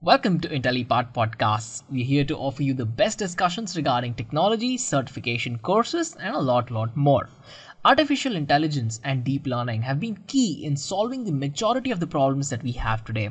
Welcome to Intellipaat Podcasts. We're here to offer you the best discussions regarding technology, certification courses, and a lot, lot more. Artificial intelligence and deep learning have been key in solving the majority of the problems that we have today.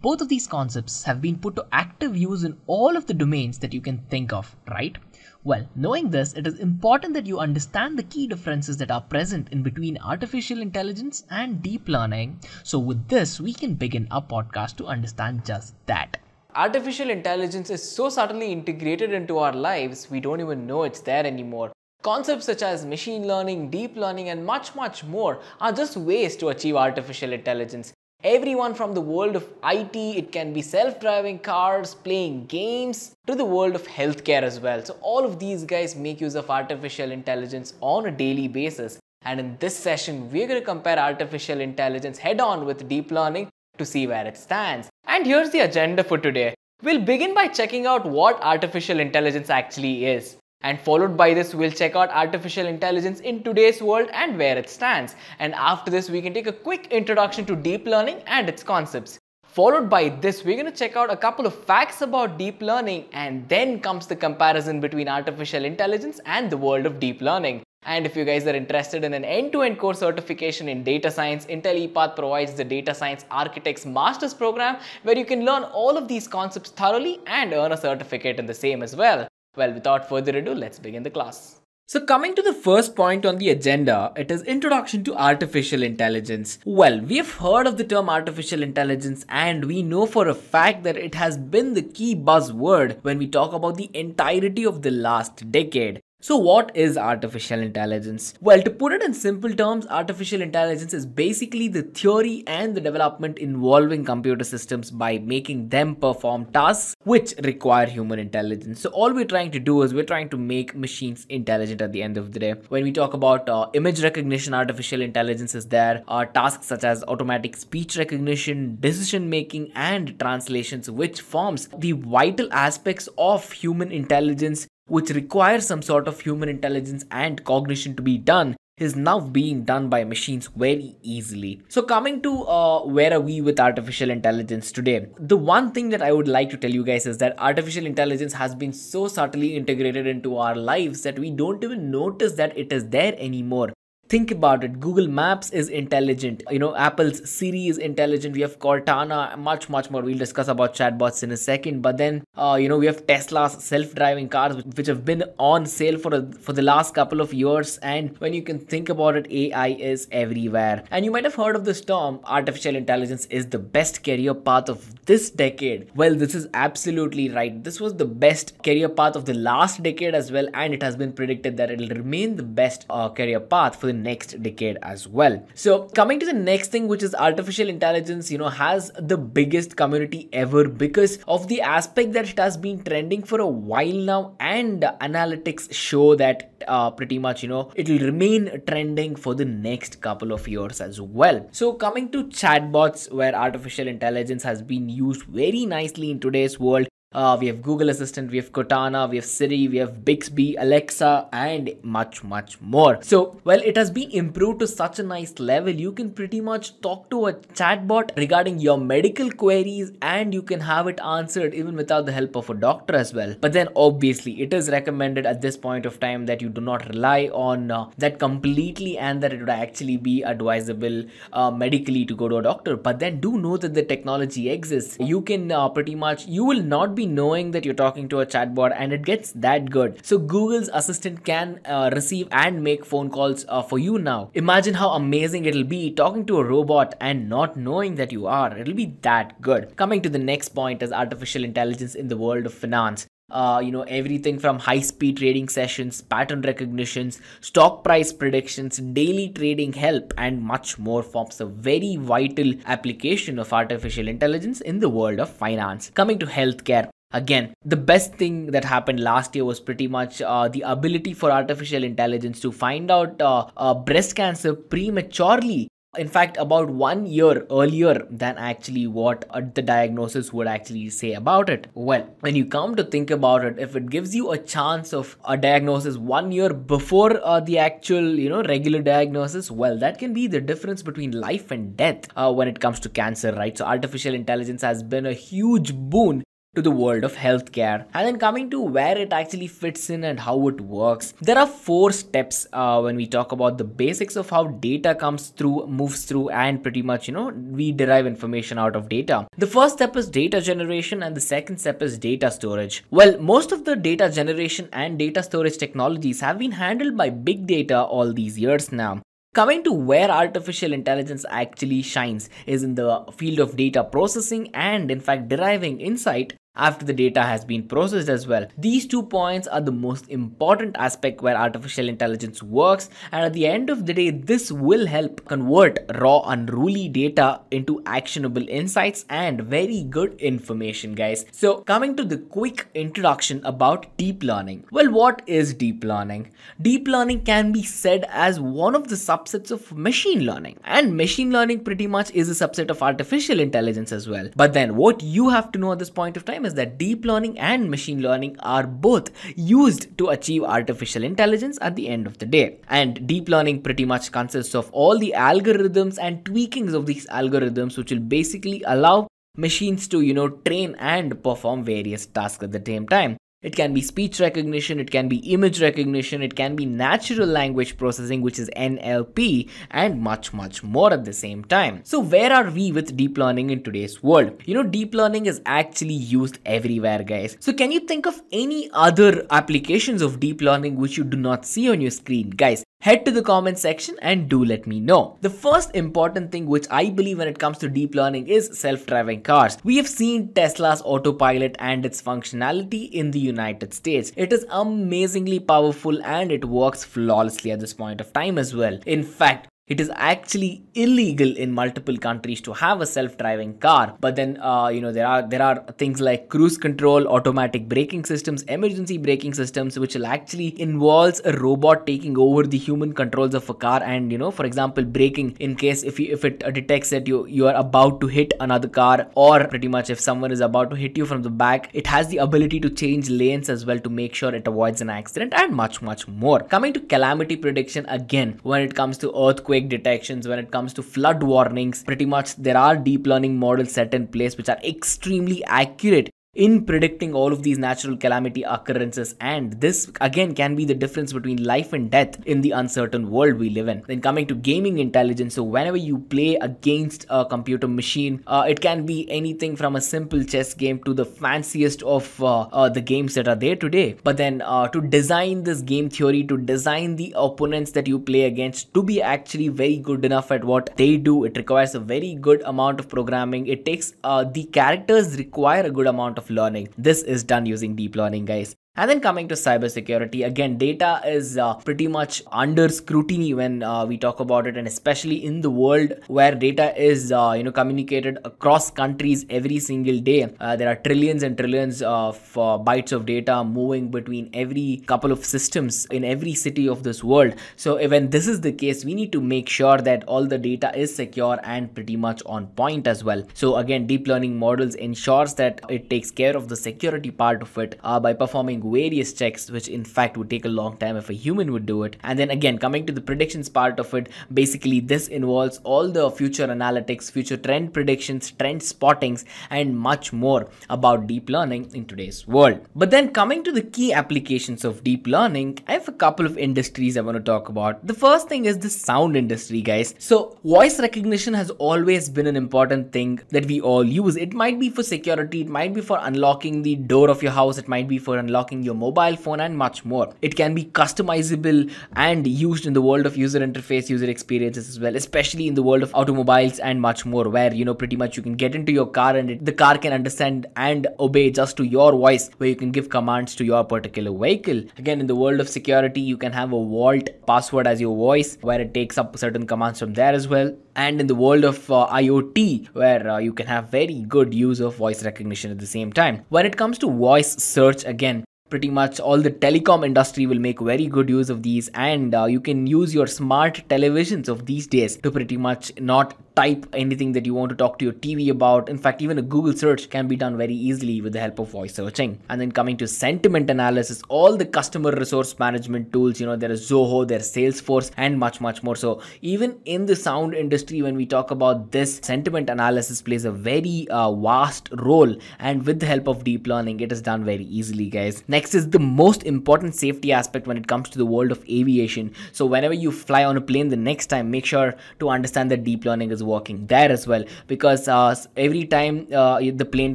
Both of these concepts have been put to active use in all of the domains that you can think of, right? Well, knowing this, it is important that you understand the key differences that are present in between artificial intelligence and deep learning. So, with this, we can begin our podcast to understand just that. Artificial intelligence is so subtly integrated into our lives, we don't even know it's there anymore. Concepts such as machine learning, deep learning, and much, much more are just ways to achieve artificial intelligence. Everyone from the world of IT, it can be self driving cars, playing games, to the world of healthcare as well. So, all of these guys make use of artificial intelligence on a daily basis. And in this session, we're going to compare artificial intelligence head on with deep learning to see where it stands. And here's the agenda for today. We'll begin by checking out what artificial intelligence actually is. And followed by this, we'll check out artificial intelligence in today's world and where it stands. And after this, we can take a quick introduction to deep learning and its concepts. Followed by this, we're going to check out a couple of facts about deep learning and then comes the comparison between artificial intelligence and the world of deep learning. And if you guys are interested in an end-to-end course certification in data science, Intellipaat provides the Data Science Architects Masters program where you can learn all of these concepts thoroughly and earn a certificate in the same as well. Well, without further ado, let's begin the class. So coming to the first point on the agenda, it is introduction to artificial intelligence. Well, we have heard of the term artificial intelligence and we know for a fact that it has been the key buzzword when we talk about the entirety of the last decade. So, what is artificial intelligence? Well, to put it in simple terms, artificial intelligence is basically the theory and the development involving computer systems by making them perform tasks which require human intelligence. So, all we're trying to do is we're trying to make machines intelligent at the end of the day. When we talk about uh, image recognition, artificial intelligence is there. Uh, tasks such as automatic speech recognition, decision making, and translations, which forms the vital aspects of human intelligence which requires some sort of human intelligence and cognition to be done is now being done by machines very easily. So coming to uh, where are we with artificial intelligence today? The one thing that I would like to tell you guys is that artificial intelligence has been so subtly integrated into our lives that we don't even notice that it is there anymore think about it. Google maps is intelligent. You know apple's siri is intelligent. We have cortana much much more. We'll discuss about chatbots in a second. But then uh, you know we have tesla's self-driving cars which have been on sale for a, for the last couple of years. And when you can think about it ai is everywhere. And you might have heard of this term artificial intelligence is the best career path of this decade. Well this is absolutely right. This was the best career path of the last decade as well. And it has been predicted that it will remain the best uh, career path for the next decade as well. So coming to the next thing, which is artificial intelligence, you know, has the biggest community ever because of the aspect that it has been trending for a while now and analytics show that uh, pretty much, you know, it will remain trending for the next couple of years as well. So coming to chatbots where artificial intelligence has been used very nicely in today's world uh, we have Google Assistant, we have Cortana, we have Siri, we have Bixby, Alexa, and much, much more. So, well, it has been improved to such a nice level. You can pretty much talk to a chatbot regarding your medical queries and you can have it answered even without the help of a doctor as well. But then, obviously, it is recommended at this point of time that you do not rely on uh, that completely and that it would actually be advisable uh, medically to go to a doctor. But then, do know that the technology exists. You can uh, pretty much, you will not be knowing that you're talking to a chatbot and it gets that good. So Google's assistant can uh, receive and make phone calls uh, for you now. Imagine how amazing it'll be talking to a robot and not knowing that you are. It'll be that good. Coming to the next point is artificial intelligence in the world of finance. Uh, you know everything from high speed trading sessions pattern recognitions stock price predictions daily trading help and much more forms a very vital application of artificial intelligence in the world of finance coming to healthcare Again, the best thing that happened last year was pretty much uh, the ability for artificial intelligence to find out uh, uh, breast cancer prematurely in fact about one year earlier than actually what uh, the diagnosis would actually say about it. Well, when you come to think about it, if it gives you a chance of a diagnosis one year before uh, the actual, you know, regular diagnosis, well, that can be the difference between life and death uh, when it comes to cancer, right? So artificial intelligence has been a huge boon to the world of healthcare. And then coming to where it actually fits in and how it works, there are four steps uh, when we talk about the basics of how data comes through, moves through, and pretty much, you know, we derive information out of data. The first step is data generation, and the second step is data storage. Well, most of the data generation and data storage technologies have been handled by big data all these years now. Coming to where artificial intelligence actually shines is in the field of data processing and, in fact, deriving insight after the data has been processed as well. These two points are the most important aspect where artificial intelligence works and at the end of the day this will help convert raw unruly data into actionable insights and very good information guys. So coming to the quick introduction about deep learning. Well what is deep learning? Deep learning can be said as one of the subsets of machine learning and machine learning pretty much is a subset of artificial intelligence as well. But then what you have to know at this point of time is that deep learning and machine learning are both used to achieve artificial intelligence at the end of the day. And deep learning pretty much consists of all the algorithms and tweakings of these algorithms, which will basically allow machines to, you know, train and perform various tasks at the same time. It can be speech recognition, it can be image recognition, it can be natural language processing, which is NLP, and much, much more at the same time. So, where are we with deep learning in today's world? You know, deep learning is actually used everywhere, guys. So, can you think of any other applications of deep learning which you do not see on your screen? Guys, head to the comment section and do let me know. The first important thing which I believe when it comes to deep learning is self-driving cars. We have seen Tesla's autopilot and its functionality in the United States. It is amazingly powerful and it works flawlessly at this point of time as well. In fact, it is actually illegal in multiple countries to have a self-driving car. But then uh, you know there are there are things like cruise control automatic braking systems emergency braking systems which will actually involves a robot taking over the human controls of a car and you know for example braking in case if you, if it detects that you you are about to hit another car or pretty much if someone is about to hit you from the back it has the ability to change lanes as well to make sure it avoids an accident and much much more. Coming to calamity prediction again when it comes to earthquake earthquake detections, when it comes to flood warnings, pretty much there are deep learning models set in place which are extremely accurate in predicting all of these natural calamity occurrences. And this again can be the difference between life and death in the uncertain world we live in. Then coming to gaming intelligence so whenever you play against a computer machine uh, it can be anything from a simple chess game to the fanciest of uh, uh, the games that are there today. But then uh, to design this game theory to design the opponents that you play against to be actually very good enough at what they do it requires a very good amount of programming. It takes uh, the characters require a good amount of learning. This is done using deep learning, guys. And then coming to cybersecurity, again, data is uh, pretty much under scrutiny when uh, we talk about it, and especially in the world where data is, uh, you know, communicated across countries every single day. Uh, there are trillions and trillions of uh, bytes of data moving between every couple of systems in every city of this world. So when this is the case, we need to make sure that all the data is secure and pretty much on point as well. So again, deep learning models ensures that it takes care of the security part of it uh, by performing various checks which in fact would take a long time if a human would do it. And then again coming to the predictions part of it basically this involves all the future analytics future trend predictions trend spottings and much more about deep learning in today's world. But then coming to the key applications of deep learning i have a couple of industries i want to talk about. The first thing is the sound industry guys. So voice recognition has always been an important thing that we all use. It might be for security it might be for unlocking the door of your house it might be for unlocking your mobile phone and much more. It can be customizable and used in the world of user interface, user experiences as well, especially in the world of automobiles and much more, where you know pretty much you can get into your car and it, the car can understand and obey just to your voice, where you can give commands to your particular vehicle. Again, in the world of security, you can have a vault password as your voice, where it takes up certain commands from there as well. And in the world of uh, IoT, where uh, you can have very good use of voice recognition at the same time. When it comes to voice search, again, pretty much all the telecom industry will make very good use of these and uh, you can use your smart televisions of these days to pretty much not type anything that you want to talk to your TV about. In fact, even a Google search can be done very easily with the help of voice searching. And then coming to sentiment analysis, all the customer resource management tools, you know, there is Zoho, there's Salesforce, and much, much more. So even in the sound industry, when we talk about this, sentiment analysis plays a very uh, vast role. And with the help of deep learning, it is done very easily, guys. Next is the most important safety aspect when it comes to the world of aviation. So whenever you fly on a plane the next time, make sure to understand that deep learning is working there as well. Because uh, every time uh, the plane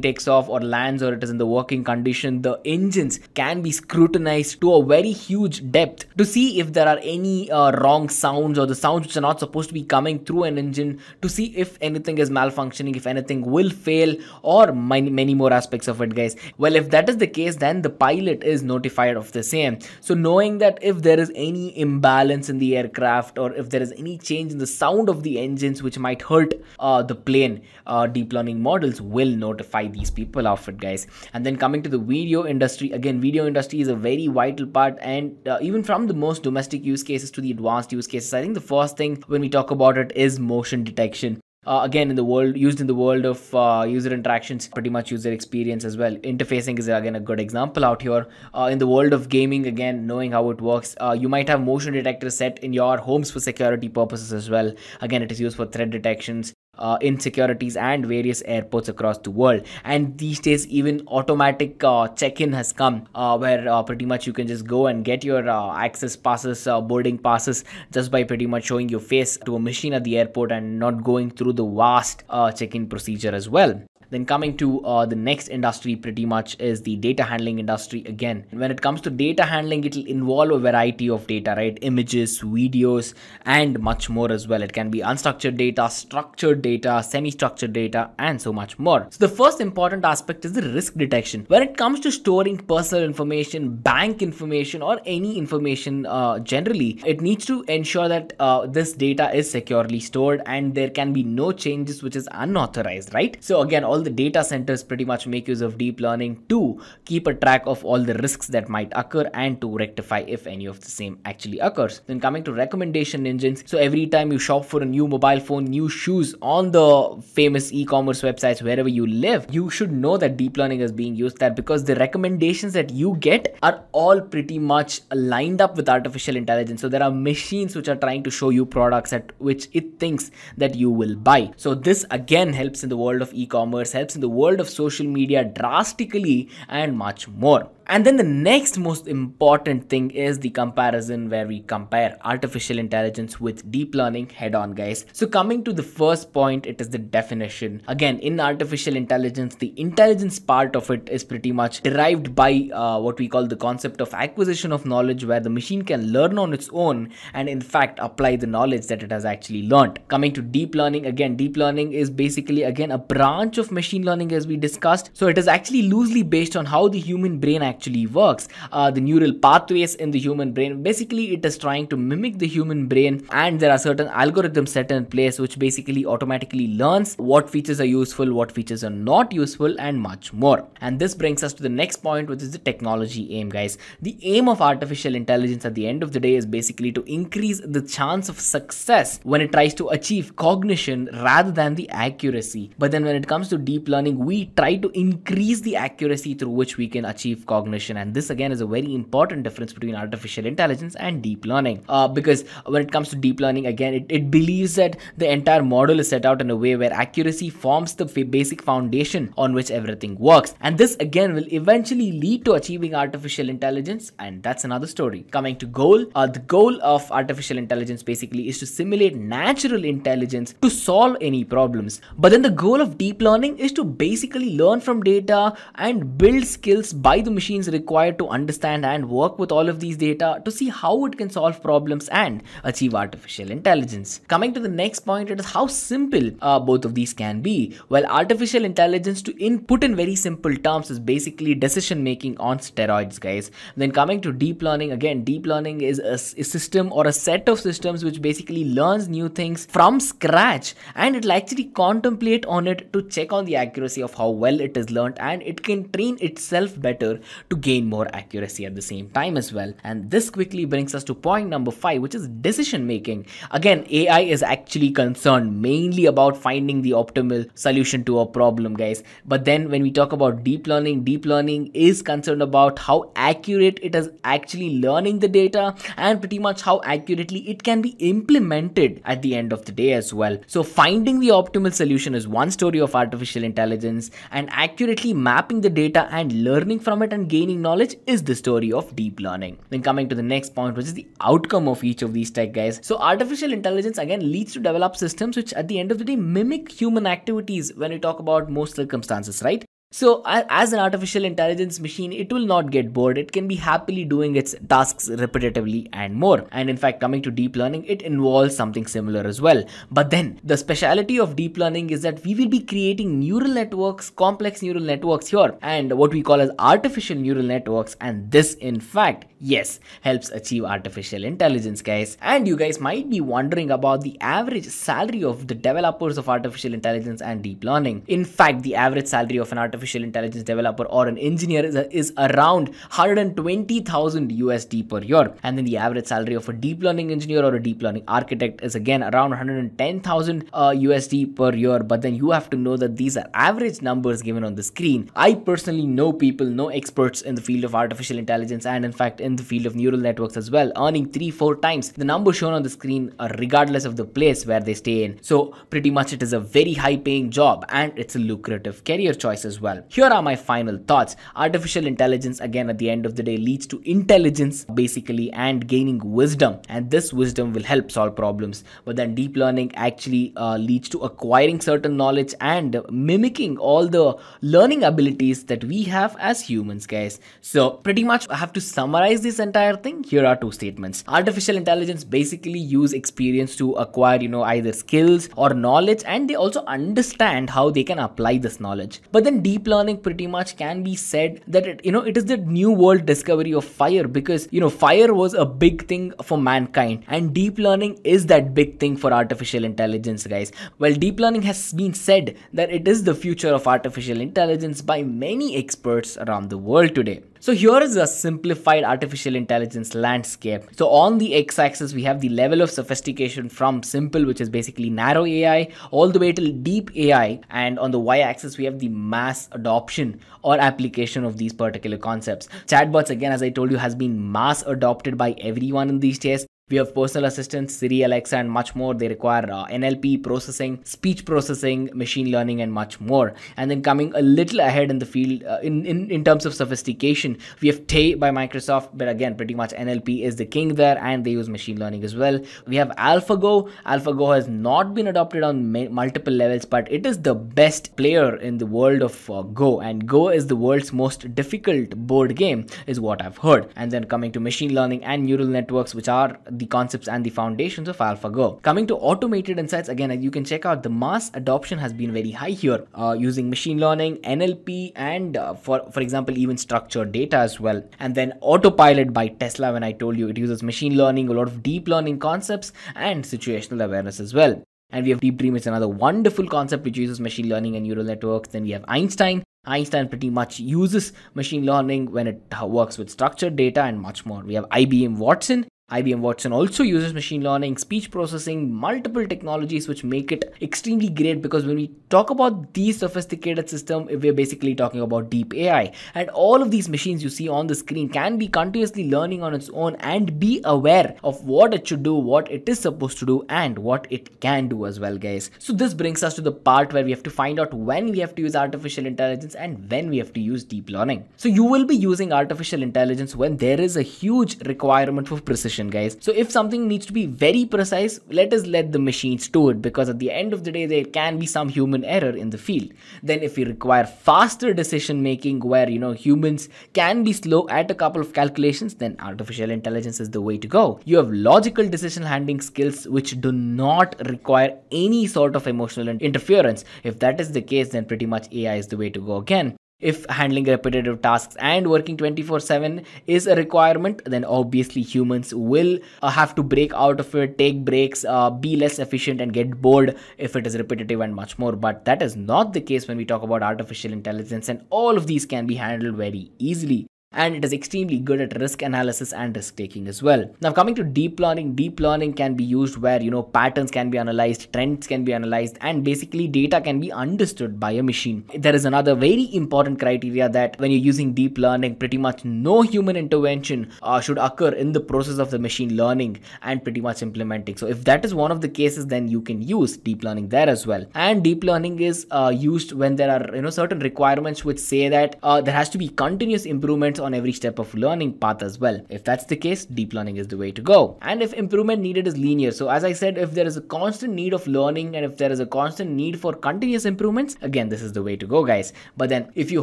takes off or lands or it is in the working condition the engines can be scrutinized to a very huge depth to see if there are any uh, wrong sounds or the sounds which are not supposed to be coming through an engine to see if anything is malfunctioning if anything will fail or many, many more aspects of it guys. Well if that is the case then the pilot is notified of the same. So knowing that if there is any imbalance in the aircraft or if there is any change in the sound of the engines which might hurt uh, the plane uh, deep learning models will notify these people of it guys. And then coming to the video industry again video industry is a very vital part and uh, even from the most domestic use cases to the advanced use cases i think the first thing when we talk about it is motion detection uh, again in the world used in the world of uh, user interactions pretty much user experience as well. Interfacing is again a good example out here. Uh, in the world of gaming again knowing how it works uh, you might have motion detectors set in your homes for security purposes as well. Again it is used for threat detections uh, insecurities and various airports across the world. And these days even automatic uh, check-in has come uh, where uh, pretty much you can just go and get your uh, access passes uh, boarding passes just by pretty much showing your face to a machine at the airport and not going through the vast check-in procedure as well then coming to uh, the next industry pretty much is the data handling industry again. when it comes to data handling, it'll involve a variety of data, right? Images, videos, and much more as well. It can be unstructured data, structured data, semi-structured data, and so much more. So the first important aspect is the risk detection. When it comes to storing personal information, bank information, or any information uh, generally, it needs to ensure that uh, this data is securely stored and there can be no changes which is unauthorized, right? So again, all the data centers pretty much make use of deep learning to keep a track of all the risks that might occur and to rectify if any of the same actually occurs. Then coming to recommendation engines. So every time you shop for a new mobile phone, new shoes on the famous e-commerce websites wherever you live, you should know that deep learning is being used there because the recommendations that you get are all pretty much lined up with artificial intelligence. So there are machines which are trying to show you products at which it thinks that you will buy. So this again helps in the world of e-commerce helps in the world of social media drastically and much more. And then the next most important thing is the comparison where we compare artificial intelligence with deep learning head on guys. So coming to the first point, it is the definition. Again, in artificial intelligence, the intelligence part of it is pretty much derived by uh, what we call the concept of acquisition of knowledge where the machine can learn on its own and in fact apply the knowledge that it has actually learned. Coming to deep learning, again, deep learning is basically again a branch of machine learning as we discussed. So it is actually loosely based on how the human brain actually works. Uh, the neural pathways in the human brain, basically it is trying to mimic the human brain and there are certain algorithms set in place which basically automatically learns what features are useful, what features are not useful and much more. And this brings us to the next point which is the technology aim guys. The aim of artificial intelligence at the end of the day is basically to increase the chance of success when it tries to achieve cognition rather than the accuracy. But then when it comes to deep learning, we try to increase the accuracy through which we can achieve cognition and this again is a very important difference between artificial intelligence and deep learning. Uh, because when it comes to deep learning again it, it believes that the entire model is set out in a way where accuracy forms the basic foundation on which everything works. And this again will eventually lead to achieving artificial intelligence. And that's another story. Coming to goal uh, the goal of artificial intelligence basically is to simulate natural intelligence to solve any problems. But then the goal of deep learning is to basically learn from data and build skills by the machines required to understand and work with all of these data to see how it can solve problems and achieve artificial intelligence. Coming to the next point, it is how simple uh, both of these can be. Well, artificial intelligence to input in very simple terms is basically decision making on steroids, guys. Then coming to deep learning, again, deep learning is a, a system or a set of systems which basically learns new things from scratch and it'll actually contemplate on it to check on the accuracy of how well it is learned and it can train itself better to gain more accuracy at the same time as well. And this quickly brings us to point number five, which is decision making. Again, AI is actually concerned mainly about finding the optimal solution to a problem, guys. But then when we talk about deep learning, deep learning is concerned about how accurate it is actually learning the data and pretty much how accurately it can be implemented at the end of the day as well. So finding the optimal solution is one story of artificial intelligence and accurately mapping the data and learning from it and gaining knowledge is the story of deep learning. Then coming to the next point, which is the outcome of each of these tech guys. So artificial intelligence again leads to develop systems which at the end of the day mimic human activities when we talk about most circumstances, right? So, as an artificial intelligence machine, it will not get bored. It can be happily doing its tasks repetitively and more. And in fact, coming to deep learning, it involves something similar as well. But then, the speciality of deep learning is that we will be creating neural networks, complex neural networks here, and what we call as artificial neural networks. And this, in fact, yes, helps achieve artificial intelligence, guys. And you guys might be wondering about the average salary of the developers of artificial intelligence and deep learning. In fact, the average salary of an artificial artificial intelligence developer or an engineer is, is around 120,000 USD per year. And then the average salary of a deep learning engineer or a deep learning architect is again around 110,000 uh, USD per year. But then you have to know that these are average numbers given on the screen. I personally know people, know experts in the field of artificial intelligence and in fact in the field of neural networks as well, earning three, four times the number shown on the screen, regardless of the place where they stay in. So pretty much it is a very high paying job and it's a lucrative career choice as well well. Here are my final thoughts. Artificial intelligence, again, at the end of the day, leads to intelligence basically and gaining wisdom. And this wisdom will help solve problems. But then deep learning actually uh, leads to acquiring certain knowledge and mimicking all the learning abilities that we have as humans, guys. So, pretty much, I have to summarize this entire thing. Here are two statements. Artificial intelligence basically use experience to acquire, you know, either skills or knowledge, and they also understand how they can apply this knowledge. But then deep deep learning pretty much can be said that it, you know it is the new world discovery of fire because you know fire was a big thing for mankind and deep learning is that big thing for artificial intelligence guys. Well deep learning has been said that it is the future of artificial intelligence by many experts around the world today so here is a simplified artificial intelligence landscape. So on the x-axis, we have the level of sophistication from simple, which is basically narrow AI, all the way till deep AI. And on the y-axis, we have the mass adoption or application of these particular concepts. Chatbots, again, as I told you, has been mass adopted by everyone in these days. We have personal assistants, Siri, Alexa, and much more. They require uh, NLP processing, speech processing, machine learning, and much more. And then coming a little ahead in the field, uh, in, in, in terms of sophistication, we have Tay by Microsoft, but again, pretty much NLP is the king there, and they use machine learning as well. We have AlphaGo. AlphaGo has not been adopted on ma- multiple levels, but it is the best player in the world of uh, Go, and Go is the world's most difficult board game, is what I've heard. And then coming to machine learning and neural networks, which are the concepts and the foundations of AlphaGo. Coming to automated insights, again, you can check out the mass adoption has been very high here uh, using machine learning, NLP, and uh, for, for example, even structured data as well. And then autopilot by Tesla, when I told you it uses machine learning, a lot of deep learning concepts, and situational awareness as well. And we have Deep Dream, it's another wonderful concept which uses machine learning and neural networks. Then we have Einstein. Einstein pretty much uses machine learning when it works with structured data and much more. We have IBM Watson. IBM Watson also uses machine learning, speech processing, multiple technologies which make it extremely great because when we talk about these sophisticated system, we're basically talking about deep AI. And all of these machines you see on the screen can be continuously learning on its own and be aware of what it should do, what it is supposed to do, and what it can do as well, guys. So this brings us to the part where we have to find out when we have to use artificial intelligence and when we have to use deep learning. So you will be using artificial intelligence when there is a huge requirement for precision guys. So if something needs to be very precise let us let the machines do it because at the end of the day there can be some human error in the field. Then if we require faster decision making where you know humans can be slow at a couple of calculations then artificial intelligence is the way to go. You have logical decision handling skills which do not require any sort of emotional interference. If that is the case then pretty much ai is the way to go again if handling repetitive tasks and working 24 7 is a requirement then obviously humans will uh, have to break out of it take breaks uh, be less efficient and get bored if it is repetitive and much more. But that is not the case when we talk about artificial intelligence and all of these can be handled very easily and it is extremely good at risk analysis and risk taking as well. Now, coming to deep learning, deep learning can be used where you know patterns can be analyzed, trends can be analyzed, and basically data can be understood by a machine. There is another very important criteria that when you're using deep learning, pretty much no human intervention uh, should occur in the process of the machine learning and pretty much implementing. So, if that is one of the cases, then you can use deep learning there as well. And deep learning is uh, used when there are you know certain requirements which say that uh, there has to be continuous improvements on every step of learning path as well. If that's the case, deep learning is the way to go. And if improvement needed is linear, so as I said, if there is a constant need of learning and if there is a constant need for continuous improvements, again, this is the way to go, guys. But then if you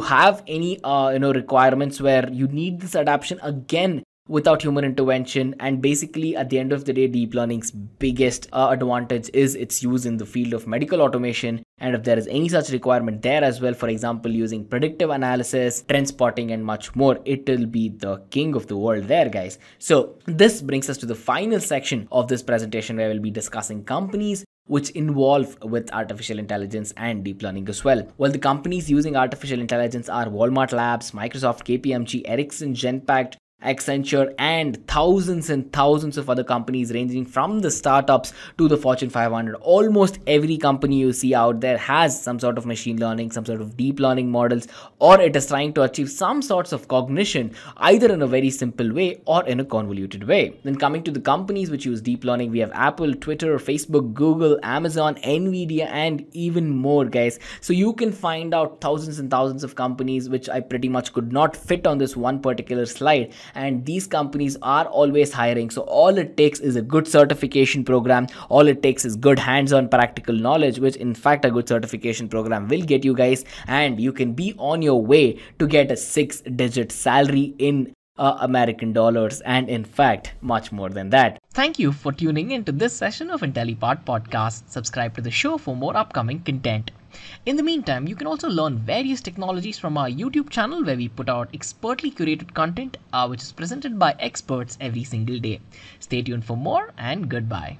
have any uh, you know requirements where you need this adaptation again without human intervention. And basically at the end of the day deep learning's biggest uh, advantage is its use in the field of medical automation. And if there is any such requirement there as well for example using predictive analysis trend spotting and much more it will be the king of the world there guys. So this brings us to the final section of this presentation where we'll be discussing companies which involve with artificial intelligence and deep learning as well. Well, the companies using artificial intelligence are Walmart Labs, Microsoft, KPMG, Ericsson, Genpact, Accenture, and thousands and thousands of other companies ranging from the startups to the Fortune 500. Almost every company you see out there has some sort of machine learning, some sort of deep learning models, or it is trying to achieve some sorts of cognition either in a very simple way or in a convoluted way. Then, coming to the companies which use deep learning, we have Apple, Twitter, Facebook, Google, Amazon, Nvidia, and even more, guys. So, you can find out thousands and thousands of companies which I pretty much could not fit on this one particular slide and these companies are always hiring so all it takes is a good certification program all it takes is good hands-on practical knowledge which in fact a good certification program will get you guys and you can be on your way to get a six digit salary in uh, American dollars, and in fact, much more than that. Thank you for tuning into this session of Intellipaat Podcast. Subscribe to the show for more upcoming content. In the meantime, you can also learn various technologies from our YouTube channel where we put out expertly curated content uh, which is presented by experts every single day. Stay tuned for more and goodbye.